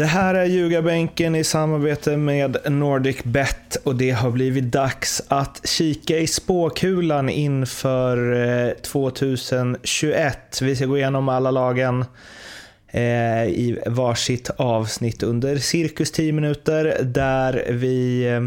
Det här är Ljugarbänken i samarbete med NordicBet och det har blivit dags att kika i spåkulan inför eh, 2021. Vi ska gå igenom alla lagen eh, i varsitt avsnitt under cirkus 10 minuter där vi eh,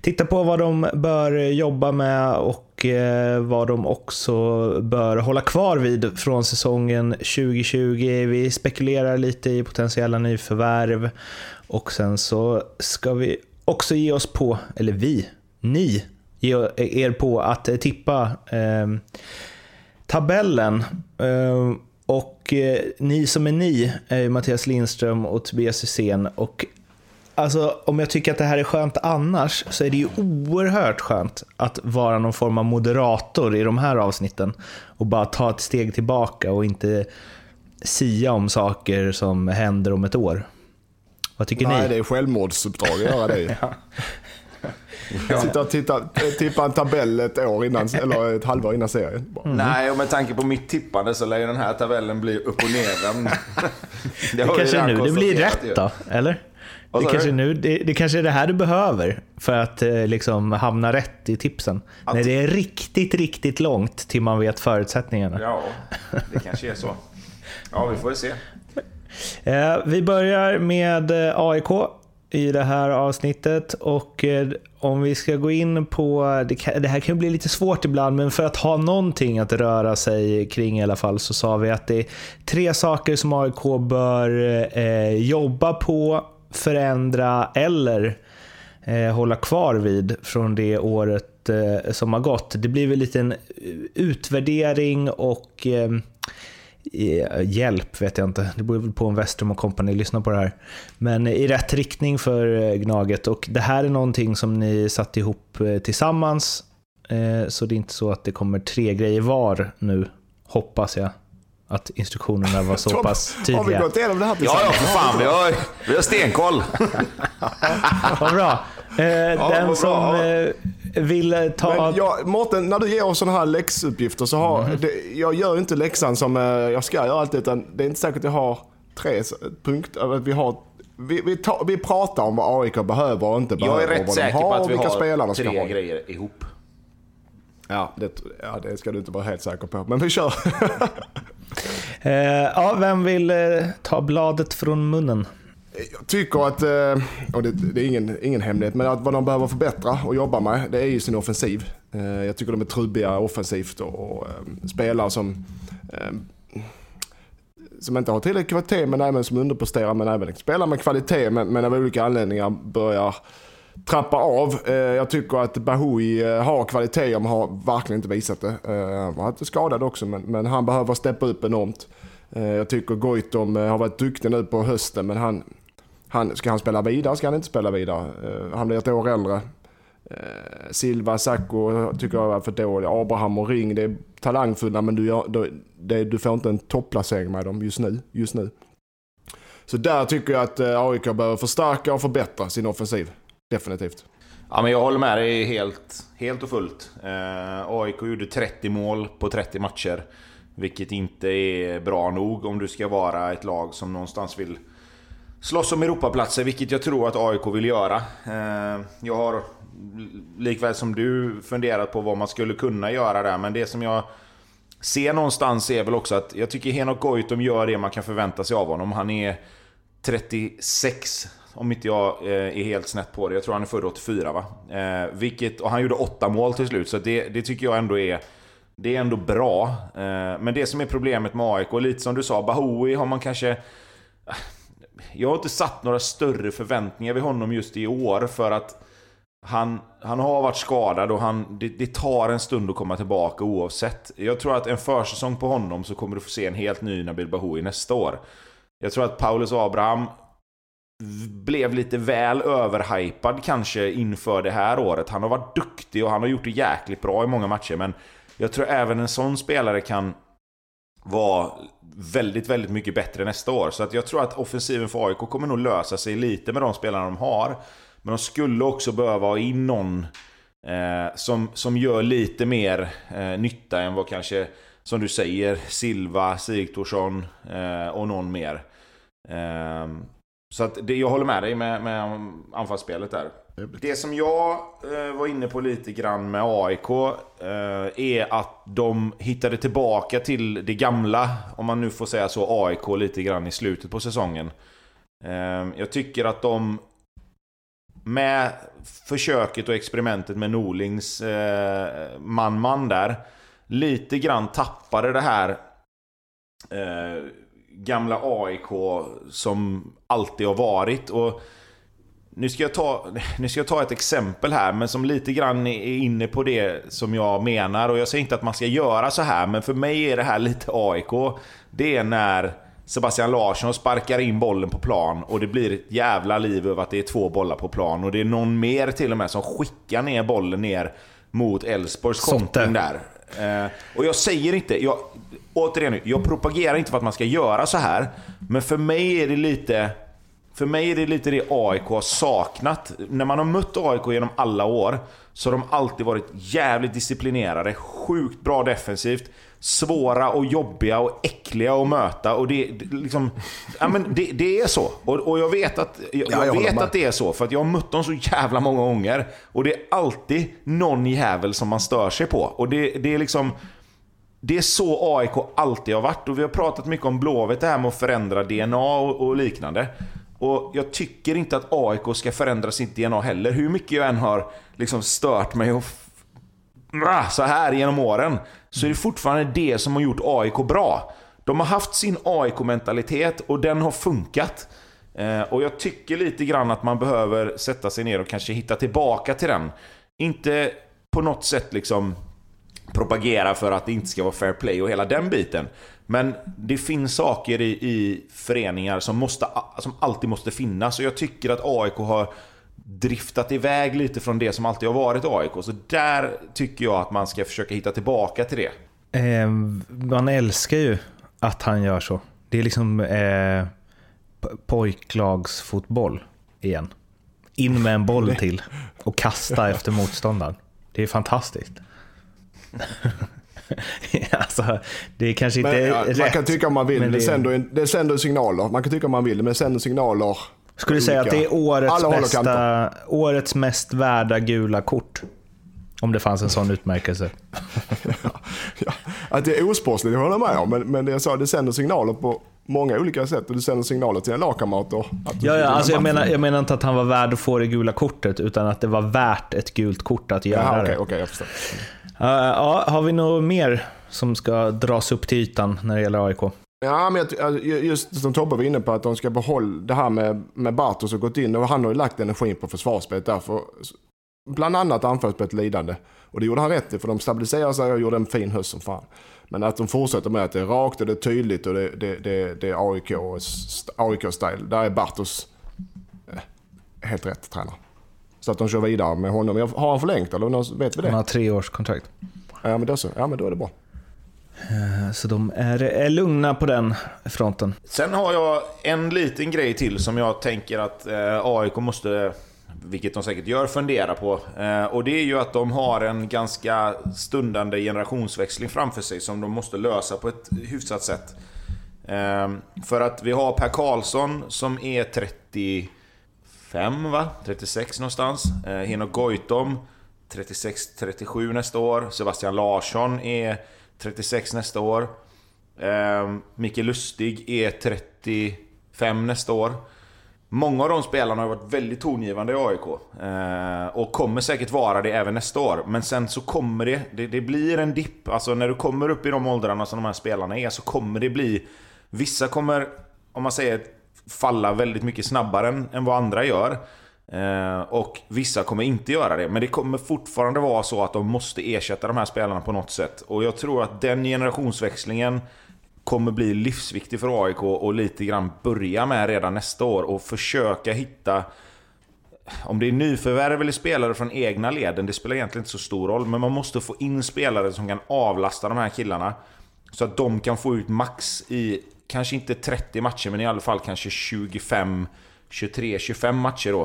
tittar på vad de bör jobba med och eh, vad de också bör hålla kvar vid från säsongen 2020. Vi spekulerar lite i potentiella nyförvärv och sen så ska vi också ge oss på, eller vi, ni, ge er på att tippa eh, tabellen. Eh, och eh, ni som är ni är Mattias Lindström och Tobias Hysén. Och alltså, om jag tycker att det här är skönt annars så är det ju oerhört skönt att vara någon form av moderator i de här avsnitten. Och bara ta ett steg tillbaka och inte sia om saker som händer om ett år. Vad tycker Nej, ni? det är självmordsuppdrag att göra det. Ja. Sitta och titta, tippa en tabell ett år innan, eller ett halvår innan serien. Bara. Nej, och med tanke på mitt tippande så lär ju den här tabellen bli upp och ner. det Det kanske nu det blir rätt då, eller? Det kanske, är nu, det, det kanske är det här du behöver för att eh, liksom hamna rätt i tipsen. Att- När det är riktigt, riktigt långt till man vet förutsättningarna. Ja, det kanske är så. Ja, vi får ju se. Eh, vi börjar med eh, AIK i det här avsnittet och eh, om vi ska gå in på, det, kan, det här kan bli lite svårt ibland, men för att ha någonting att röra sig kring i alla fall så sa vi att det är tre saker som AIK bör eh, jobba på, förändra eller eh, hålla kvar vid från det året eh, som har gått. Det blir väl lite en utvärdering och eh, hjälp vet jag inte. Det beror väl på om Westrum och kompani lyssnar på det här. Men i rätt riktning för eh, Gnaget och det här är någonting som ni satt ihop eh, tillsammans. Eh, Så det är inte så att det kommer tre grejer var nu, hoppas jag. Att instruktionerna var så Tom, pass Har vi tydliga. gått igenom det här Ja, tillsammans? ja, för fan. Vi har, vi har stenkoll. Vad bra. Eh, vad Den bra. som eh, vill eh, ta... Men jag, Mårten, när du ger oss sådana här läxuppgifter så har, Mhm. det, jag gör inte läxan som eh, jag ska göra alltid utan det är inte säkert att jag har tre punkter. att Vi, har, vi, vi, tar, vi pratar om vad AIK behöver och inte behöver. Jag är rätt säker har på att vi har ska tre ha. grejer ihop. Ja det, ja, det ska du inte vara helt säker på. Men vi kör. Eh, ja, vem vill eh, ta bladet från munnen? Jag tycker att, eh, och det, det är ingen, ingen hemlighet, men att vad de behöver förbättra och jobba med, det är ju sin offensiv. Eh, jag tycker de är trubbiga offensivt och, och eh, spelar som, som inte har tillräcklig kvalitet, men även som underpresterar, men även spelar med kvalitet, men, men av olika anledningar börjar trappa av. Eh, jag tycker att Bahoui eh, har kvaliteter, men har verkligen inte visat det. Eh, han var inte skadad också, men, men han behöver steppa upp enormt. Jag tycker Goitom har varit duktig nu på hösten, men han, han, ska han spela vidare? Ska han inte spela vidare? Han blir ett år äldre. Silva, Sacco tycker jag var för dåliga. Abraham och Ring, det är talangfulla men du, gör, det, du får inte en topplacering med dem just nu. Just nu. Så där tycker jag att AIK behöver förstärka och förbättra sin offensiv. Definitivt. Ja, men jag håller med dig helt, helt och fullt. Eh, AIK gjorde 30 mål på 30 matcher. Vilket inte är bra nog om du ska vara ett lag som någonstans vill slåss om Europaplatser, vilket jag tror att AIK vill göra. Eh, jag har likväl som du funderat på vad man skulle kunna göra där, men det som jag ser någonstans är väl också att jag tycker Henok Goitom gör det man kan förvänta sig av honom. Han är 36, om inte jag eh, är helt snett på det. Jag tror han är född 84 va? Eh, vilket, och han gjorde åtta mål till slut, så det, det tycker jag ändå är det är ändå bra. Eh, men det som är problemet med AIK, lite som du sa, Bahoui har man kanske... Jag har inte satt några större förväntningar vid honom just i år för att han, han har varit skadad och han, det, det tar en stund att komma tillbaka oavsett. Jag tror att en försäsong på honom så kommer du få se en helt ny Nabil Bahoui nästa år. Jag tror att Paulus Abraham blev lite väl överhypad kanske inför det här året. Han har varit duktig och han har gjort det jäkligt bra i många matcher men jag tror även en sån spelare kan vara väldigt, väldigt mycket bättre nästa år. Så att jag tror att offensiven för AIK kommer nog lösa sig lite med de spelarna de har. Men de skulle också behöva ha in någon eh, som, som gör lite mer eh, nytta än vad kanske, som du säger, Silva, Sigthorsson eh, och någon mer. Ehm, så att det, jag håller med dig med, med anfallsspelet där. Det som jag eh, var inne på lite grann med AIK eh, är att de hittade tillbaka till det gamla, om man nu får säga så, AIK lite grann i slutet på säsongen. Eh, jag tycker att de med försöket och experimentet med Norlings eh, man-man där lite grann tappade det här eh, gamla AIK som alltid har varit. Och nu ska, jag ta, nu ska jag ta ett exempel här, men som lite grann är inne på det som jag menar. Och jag säger inte att man ska göra så här, men för mig är det här lite AIK. Det är när Sebastian Larsson sparkar in bollen på plan och det blir ett jävla liv över att det är två bollar på plan. Och det är någon mer till och med som skickar ner bollen ner mot Elfsborgs kontring där. Eh, och jag säger inte, jag, återigen, jag propagerar inte för att man ska göra så här. Men för mig är det lite... För mig är det lite det AIK har saknat. När man har mött AIK genom alla år så har de alltid varit jävligt disciplinerade, sjukt bra defensivt, svåra och jobbiga och äckliga att möta. Och det, liksom, ja, men det, det är så. Och, och, jag vet, att, jag, ja, jag vet att det är så, för att jag har mött dem så jävla många gånger. Och det är alltid någon jävel som man stör sig på. Och det, det är liksom... Det är så AIK alltid har varit och vi har pratat mycket om Blåvitt, det här med att förändra DNA och, och liknande. Och jag tycker inte att AIK ska förändra sitt DNA heller. Hur mycket jag än har liksom stört mig och så här genom åren. Så är det fortfarande det som har gjort AIK bra. De har haft sin AIK-mentalitet och den har funkat. Eh, och jag tycker lite grann att man behöver sätta sig ner och kanske hitta tillbaka till den. Inte på något sätt liksom propagera för att det inte ska vara fair play och hela den biten. Men det finns saker i, i föreningar som, måste, som alltid måste finnas och jag tycker att AIK har driftat iväg lite från det som alltid har varit AIK. Så där tycker jag att man ska försöka hitta tillbaka till det. Eh, man älskar ju att han gör så. Det är liksom eh, pojklagsfotboll igen. In med en boll till och kasta efter motståndaren. Det är fantastiskt. alltså, det är kanske inte men, ja, rätt. Man kan tycka om man vill, det, det, sänder, det sänder signaler. Man kan tycka om man vill, men det sänder signaler. Skulle du säga att det är årets, bästa, årets mest värda gula kort? Om det fanns en sån utmärkelse. ja, ja. Att det är osportsligt, det håller jag med om. Men, men det jag sa, det sänder signaler på många olika sätt och du sänder signaler till dina lagkamrater. Ja, ja alltså jag, menar, jag menar inte att han var värd att få det gula kortet, utan att det var värt ett gult kort att göra Jaha, okay, det. Okay, jag förstår. Uh, ja, har vi något mer som ska dras upp till ytan när det gäller AIK? Ja, men just som Tobbe var inne på, att de ska behålla det här med, med Bartos och gått in. Och han har ju lagt energin på försvarsspelet därför. Bland annat anfallsspelet lidande. Och det gjorde han rätt i, för de stabiliserade sig och gjorde en fin höst som fan. Men att de fortsätter med att det är rakt och det är tydligt och det, det, det, det är AIK, AIK-style. Där är Bartos eh, helt rätt tränare. Så att de kör vidare med honom. Har han förlängt eller vet vi det? Han har tre års kontrakt. Ja men, då så. ja men då är det bra. Eh, så de är, är lugna på den fronten. Sen har jag en liten grej till som jag tänker att eh, AIK måste, vilket de säkert gör, fundera på. Eh, och det är ju att de har en ganska stundande generationsväxling framför sig som de måste lösa på ett hyfsat sätt. För att vi har Per Karlsson som är 35 va? 36 någonstans. Eh, Henok Goitom 36-37 nästa år. Sebastian Larsson är 36 nästa år. Eh, Micke Lustig är 35 nästa år. Många av de spelarna har varit väldigt tongivande i AIK. Eh, och kommer säkert vara det även nästa år. Men sen så kommer det, det, det blir en dipp. Alltså när du kommer upp i de åldrarna som de här spelarna är så kommer det bli... Vissa kommer, om man säger falla väldigt mycket snabbare än, än vad andra gör. Eh, och vissa kommer inte göra det. Men det kommer fortfarande vara så att de måste ersätta de här spelarna på något sätt. Och jag tror att den generationsväxlingen kommer bli livsviktig för AIK och lite grann börja med redan nästa år och försöka hitta om det är nyförvärv eller spelare från egna leden, det spelar egentligen inte så stor roll. Men man måste få in spelare som kan avlasta de här killarna. Så att de kan få ut max i, kanske inte 30 matcher, men i alla fall kanske 25, 23, 25 matcher då.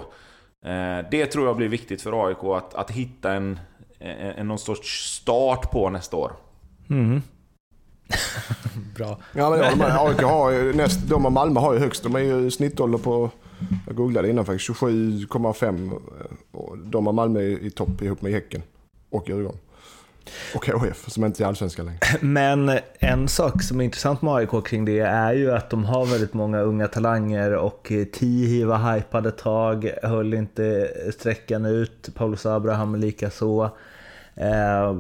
Eh, det tror jag blir viktigt för AIK, att, att hitta en, en, någon sorts start på nästa år. Mm. Bra. Ja, men de, AIK har ju, näst, de och Malmö har ju högst. De är ju snittålder på, jag googlade innan faktiskt, 27,5. Och De och Malmö är i topp ihop med Häcken och Djurgården. Och HF som inte är allsvenska längre. Men en sak som är intressant med AIK kring det är ju att de har väldigt många unga talanger och Tihi var hypad ett tag, höll inte sträckan ut. Paulus Abraham likaså. Eh,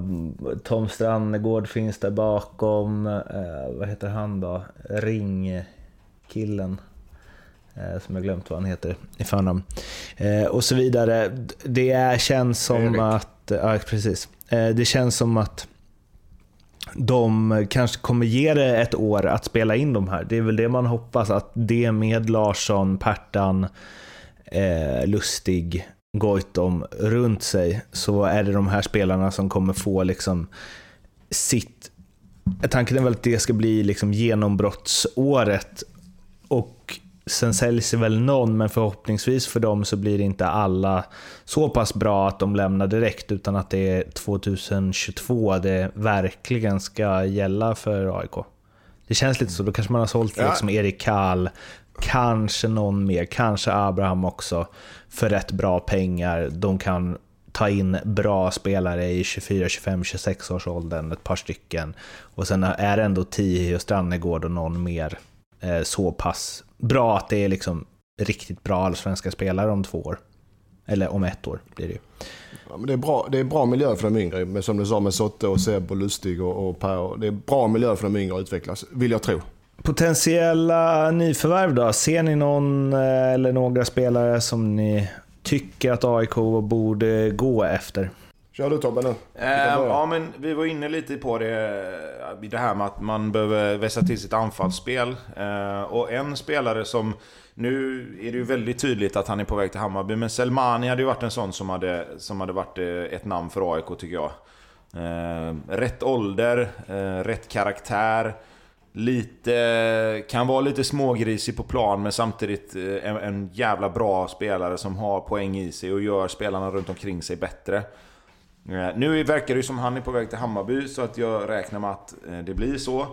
Tom Strannegård finns där bakom. Eh, vad heter han då? Ringkillen. Eh, som jag glömt vad han heter i förnamn. Eh, och så vidare. Det känns som Erik. att... Ja, precis. Eh, det känns som att de kanske kommer ge det ett år att spela in de här. Det är väl det man hoppas, att det med Larsson, Pertan, eh, Lustig, Goitom runt sig, så är det de här spelarna som kommer få liksom sitt... Tanken är väl att det ska bli liksom genombrottsåret och sen säljs det väl någon, men förhoppningsvis för dem så blir det inte alla så pass bra att de lämnar direkt, utan att det är 2022 det verkligen ska gälla för AIK. Det känns lite så. Då kanske man har sålt Ja. liksom Erik Kall, kanske någon mer, kanske Abraham också, för rätt bra pengar. De kan ta in bra spelare i 24, 25, 26 års åldern, ett par stycken. Och sen är det ändå Tihi och Strannegård och någon mer eh, så pass bra att det är liksom riktigt bra allsvenska spelare om två år. Eller om ett år blir det ju. Ja, men det, är bra, det är bra miljö för de yngre. Men som du sa med Sotte och Seb och Lustig och, och Per. Det är bra miljö för de yngre att utvecklas, vill jag tro. Potentiella nyförvärv då? Ser ni någon eh, eller några spelare som ni tycker att AIK borde gå efter? Kör du Tobbe nu. Eh, ja, men vi var inne lite på det, eh, det här med att man behöver vässa till sitt anfallsspel. Eh, och en spelare som, nu är det ju väldigt tydligt att han är på väg till Hammarby, men Selmani hade ju varit en sån som hade, som hade varit eh, ett namn för AIK tycker jag. Rätt ålder, rätt karaktär. Lite, kan vara lite smågrisig på plan men samtidigt en, en jävla bra spelare som har poäng i sig och gör spelarna runt omkring sig bättre. Eh, nu verkar det ju som han är på väg till Hammarby så att jag räknar med att eh, det blir så.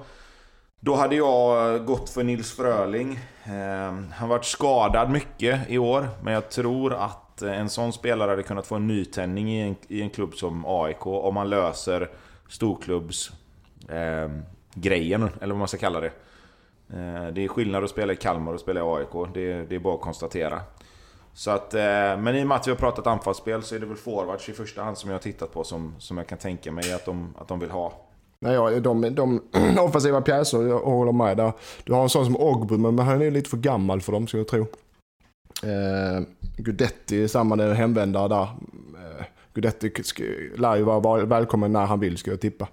Då hade jag gått för Nils Fröling. Eh, han varit skadad mycket i år, men jag tror att en sån spelare hade kunnat få en nytändning i en, i en klubb som AIK om man löser storklubbs eh, grejen, eller vad man ska kalla det. Eh, Det är skillnad att spela i Kalmar och spela i AIK, det, det är bara att konstatera. Så att, eh, men i och med att vi har pratat anfallsspel så är det väl forwards i första hand som jag har tittat på som, som jag kan tänka mig att de, att de vill ha. Nej, ja, de, de offensiva pjäser, jag håller med där. Du har en sån som Ogbu, men han är lite för gammal för dem, ska jag tro. Eh, Gudetti, samma där hemvändare där. Eh, Gudetti lär ju vara väl- välkommen när han vill, ska jag tippa.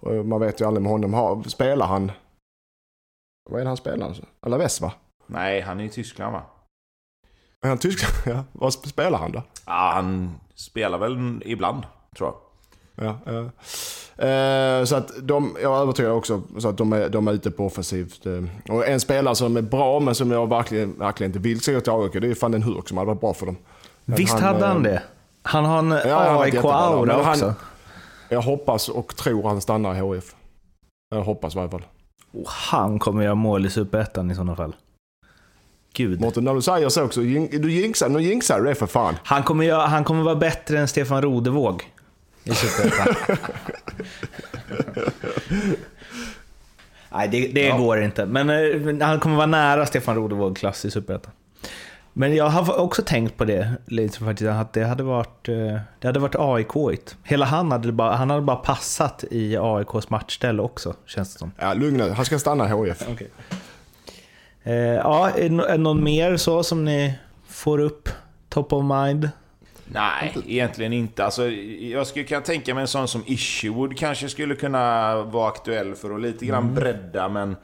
Och man vet ju aldrig med honom. Har, spelar han... Vad är det han spelar? Alaves, va? Nej, han är i Tyskland va? Är han tysk? ja. Vad sp- spelar han då? Ja, han spelar väl ibland, tror jag. Ja, ja. Eh, så att de, jag är övertygad också så att de är, de är ute på offensivt. eh. Och en spelare som är bra men som jag verkligen, verkligen inte vill se till AIK, det är fan den Hurk som hade varit bra för dem. Visst hade han eh, det? Han har en han där, AIK-aura men han- också. Jag hoppas och tror han stannar i HF. Jag hoppas i varje fall. Och han kommer göra mål i Superettan i sådana fall. Gud. Mårten, när du säger så också, du jinxar, nu jinxar du det för fan. Han kommer, han kommer vara bättre än Stefan Rodevåg i Superettan. Nej, det, det Ja. går inte. Men eh, han kommer vara nära Stefan Rodevåg klass i Superettan. Men jag har också tänkt på det lite faktiskt, att det hade varit, eh, det hade varit AIK-igt. Hela han hade, bara, han hade bara passat i AIKs matchställ också, känns det som. Ja, lugn nu, han ska stanna i HF. Okay. Eh, ja, är det någon mer så som ni får upp top of mind? Nej, egentligen inte. Alltså, jag skulle kunna tänka mig en sån som Isherwood kanske skulle kunna vara aktuell för att lite grann bredda, men...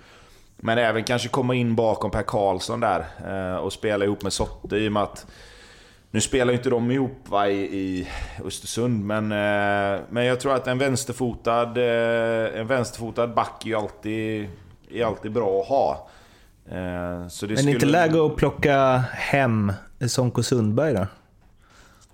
Men även kanske komma in bakom Per Karlsson där eh, och spela ihop med Sotte i och med att... Nu spelar ju inte de ihop va, i, i Östersund, men, eh, men jag tror att en vänsterfotad, eh, en vänsterfotad back är alltid, är alltid bra att ha. Eh, så det Men inte läge att plocka hem Sonko Sundberg då?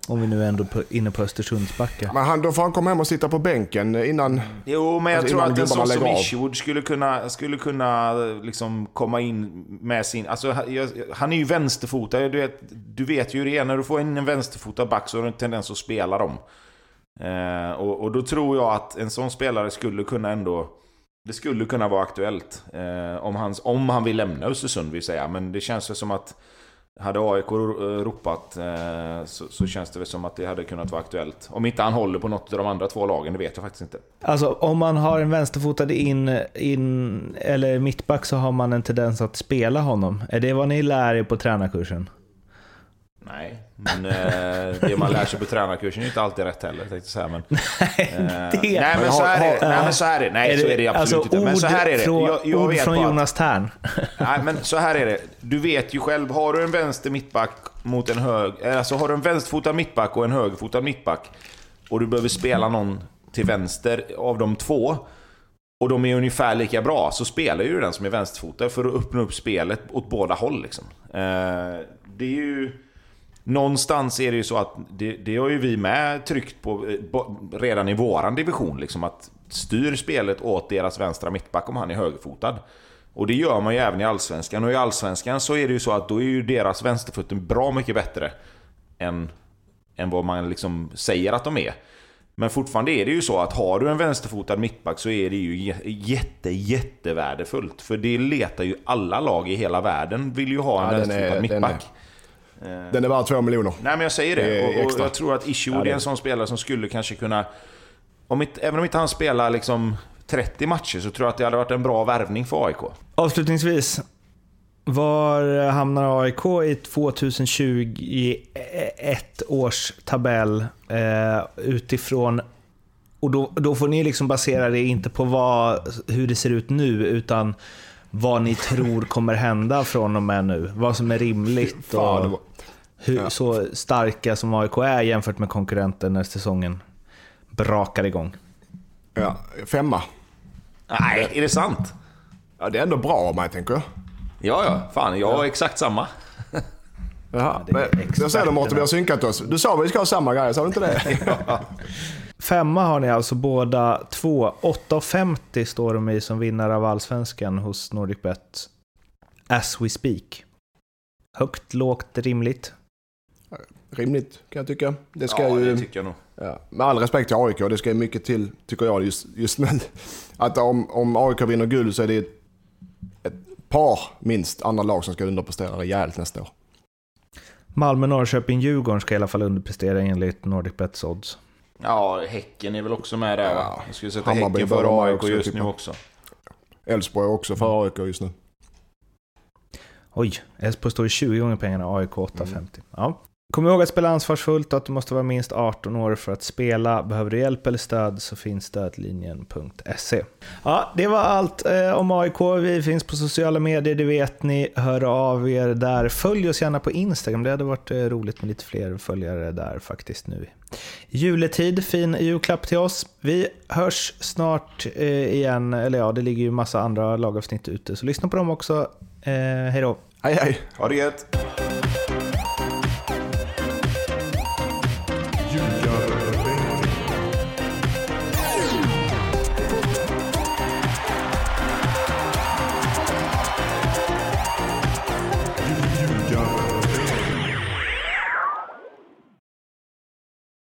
Om vi nu är ändå på, inne på Östersundsbacka. Men han, då får han komma hem och sitta på bänken innan... Jo, men jag Alltså, tror att en sån som. Isherwood skulle kunna, skulle kunna liksom komma in med sin... Alltså, han- är ju vänsterfotad. Du vet, du vet ju det är. När du får in en vänsterfotad back så har du en tendens att spela dem. Eh, och, och då tror jag att en sån spelare skulle kunna ändå... Det skulle kunna vara aktuellt. Eh, om, han, om han vill lämna Östersund vill säga. Men det känns väl som att... Hade AIK eh, ropat eh, så, så känns det väl som att det hade kunnat vara aktuellt. Om inte han håller på något av de andra två lagen, det vet jag faktiskt inte. Alltså om man har en vänsterfotad in, in, eller mittback så har man en tendens att spela honom. Är det vad ni lär er på tränarkursen? Nej, men eh, det man lär sig på tränarkursen är inte alltid rätt heller, tänkte säga. Men, eh, det- nej, men så här är det. Nej, men så här är det. Nej, så är det absolut alltså, inte. Men så här är det. Jag, jag ord vet från bara Jonas Tern. Nej, men så här är det. Du vet ju själv, har du en vänster mittback mot en hög... Alltså har du en vänsterfotad mittback och en högerfotad mittback och du behöver spela någon till vänster av de två och de är ungefär lika bra, så spelar ju den som är vänsterfotad för att öppna upp spelet åt båda håll. Liksom. Eh, det är ju... Någonstans är det ju så att det, det har ju vi med tryckt på eh, redan i våran division. Liksom, att styr spelet åt deras vänstra mittback om han är högerfotad. Och det gör man ju även i Allsvenskan. Och i Allsvenskan så är det ju så att då är ju deras vänsterfoten bra mycket bättre än, än vad man liksom säger att de är. Men fortfarande är det ju så att har du en vänsterfotad mittback så är det ju jä- jätte, jättevärdefullt. För det letar ju alla lag i hela världen vill ju ha en Ja, vänsterfotad är- mittback. Den är värd två miljoner. Nej men jag säger det. Och, och jag tror att det- är en sån spelare som skulle kanske kunna... Om inte, även om inte han spelar liksom 30 matcher så tror jag att det hade varit en bra värvning för AIK. Avslutningsvis. Var hamnar AIK i 2021 års tabell eh, utifrån... Och då, då får ni liksom basera det inte på vad, hur det ser ut nu, utan vad ni tror kommer hända från och med nu. Vad som är rimligt Fan, det och var- hur, Ja. så starka som AIK är jämfört med konkurrenten när säsongen brakar igång. Ja, femma. Nej, är det sant? Ja, det är ändå bra av mig, tänker jag. Ja, ja. Fan, jag har exakt samma. Jaha. Men, jag ser det. Mårten, vi har synkat oss. Du sa att vi ska ha samma grejer, sa du inte det? Femma har ni alltså båda två. 8,50 står de i som vinnare av Allsvenskan hos NordicBet. As we speak. Högt, lågt, rimligt. Rimligt, kan jag tycka. Det ska ja, ju... det tycker jag nog. Ja, med all respekt till AIK, det ska ju mycket till, tycker jag just, just nu. Att om, om AIK vinner guld så är det ett, ett par, minst, andra lag som ska underprestera rejält nästa år. Malmö, Norrköping, Djurgården ska i alla fall underprestera enligt NordicBets odds. Ja, Häcken är väl också med där va? Ja, Jag skulle sätta Hammarby Häcken före AIK också, just typ. nu också. Elfsborg är också för AIK just nu. Oj, Elfsborg står i 20 gånger pengarna, AIK 8,50. Ja. Kom ihåg att spela ansvarsfullt och att du måste vara minst 18 år för att spela. Behöver du hjälp eller stöd så finns stödlinjen.se. Ja, det var allt eh, om AIK. Vi finns på sociala medier, det vet ni. Hör av er där. Följ oss gärna på Instagram. Det hade varit eh, roligt med lite fler följare där faktiskt nu. Juletid, fin julklapp till oss. Vi hörs snart eh, igen. Eller ja, det ligger ju massa andra lagavsnitt ute, så lyssna på dem också. Eh, hej då! Hej hej! Ha det gött!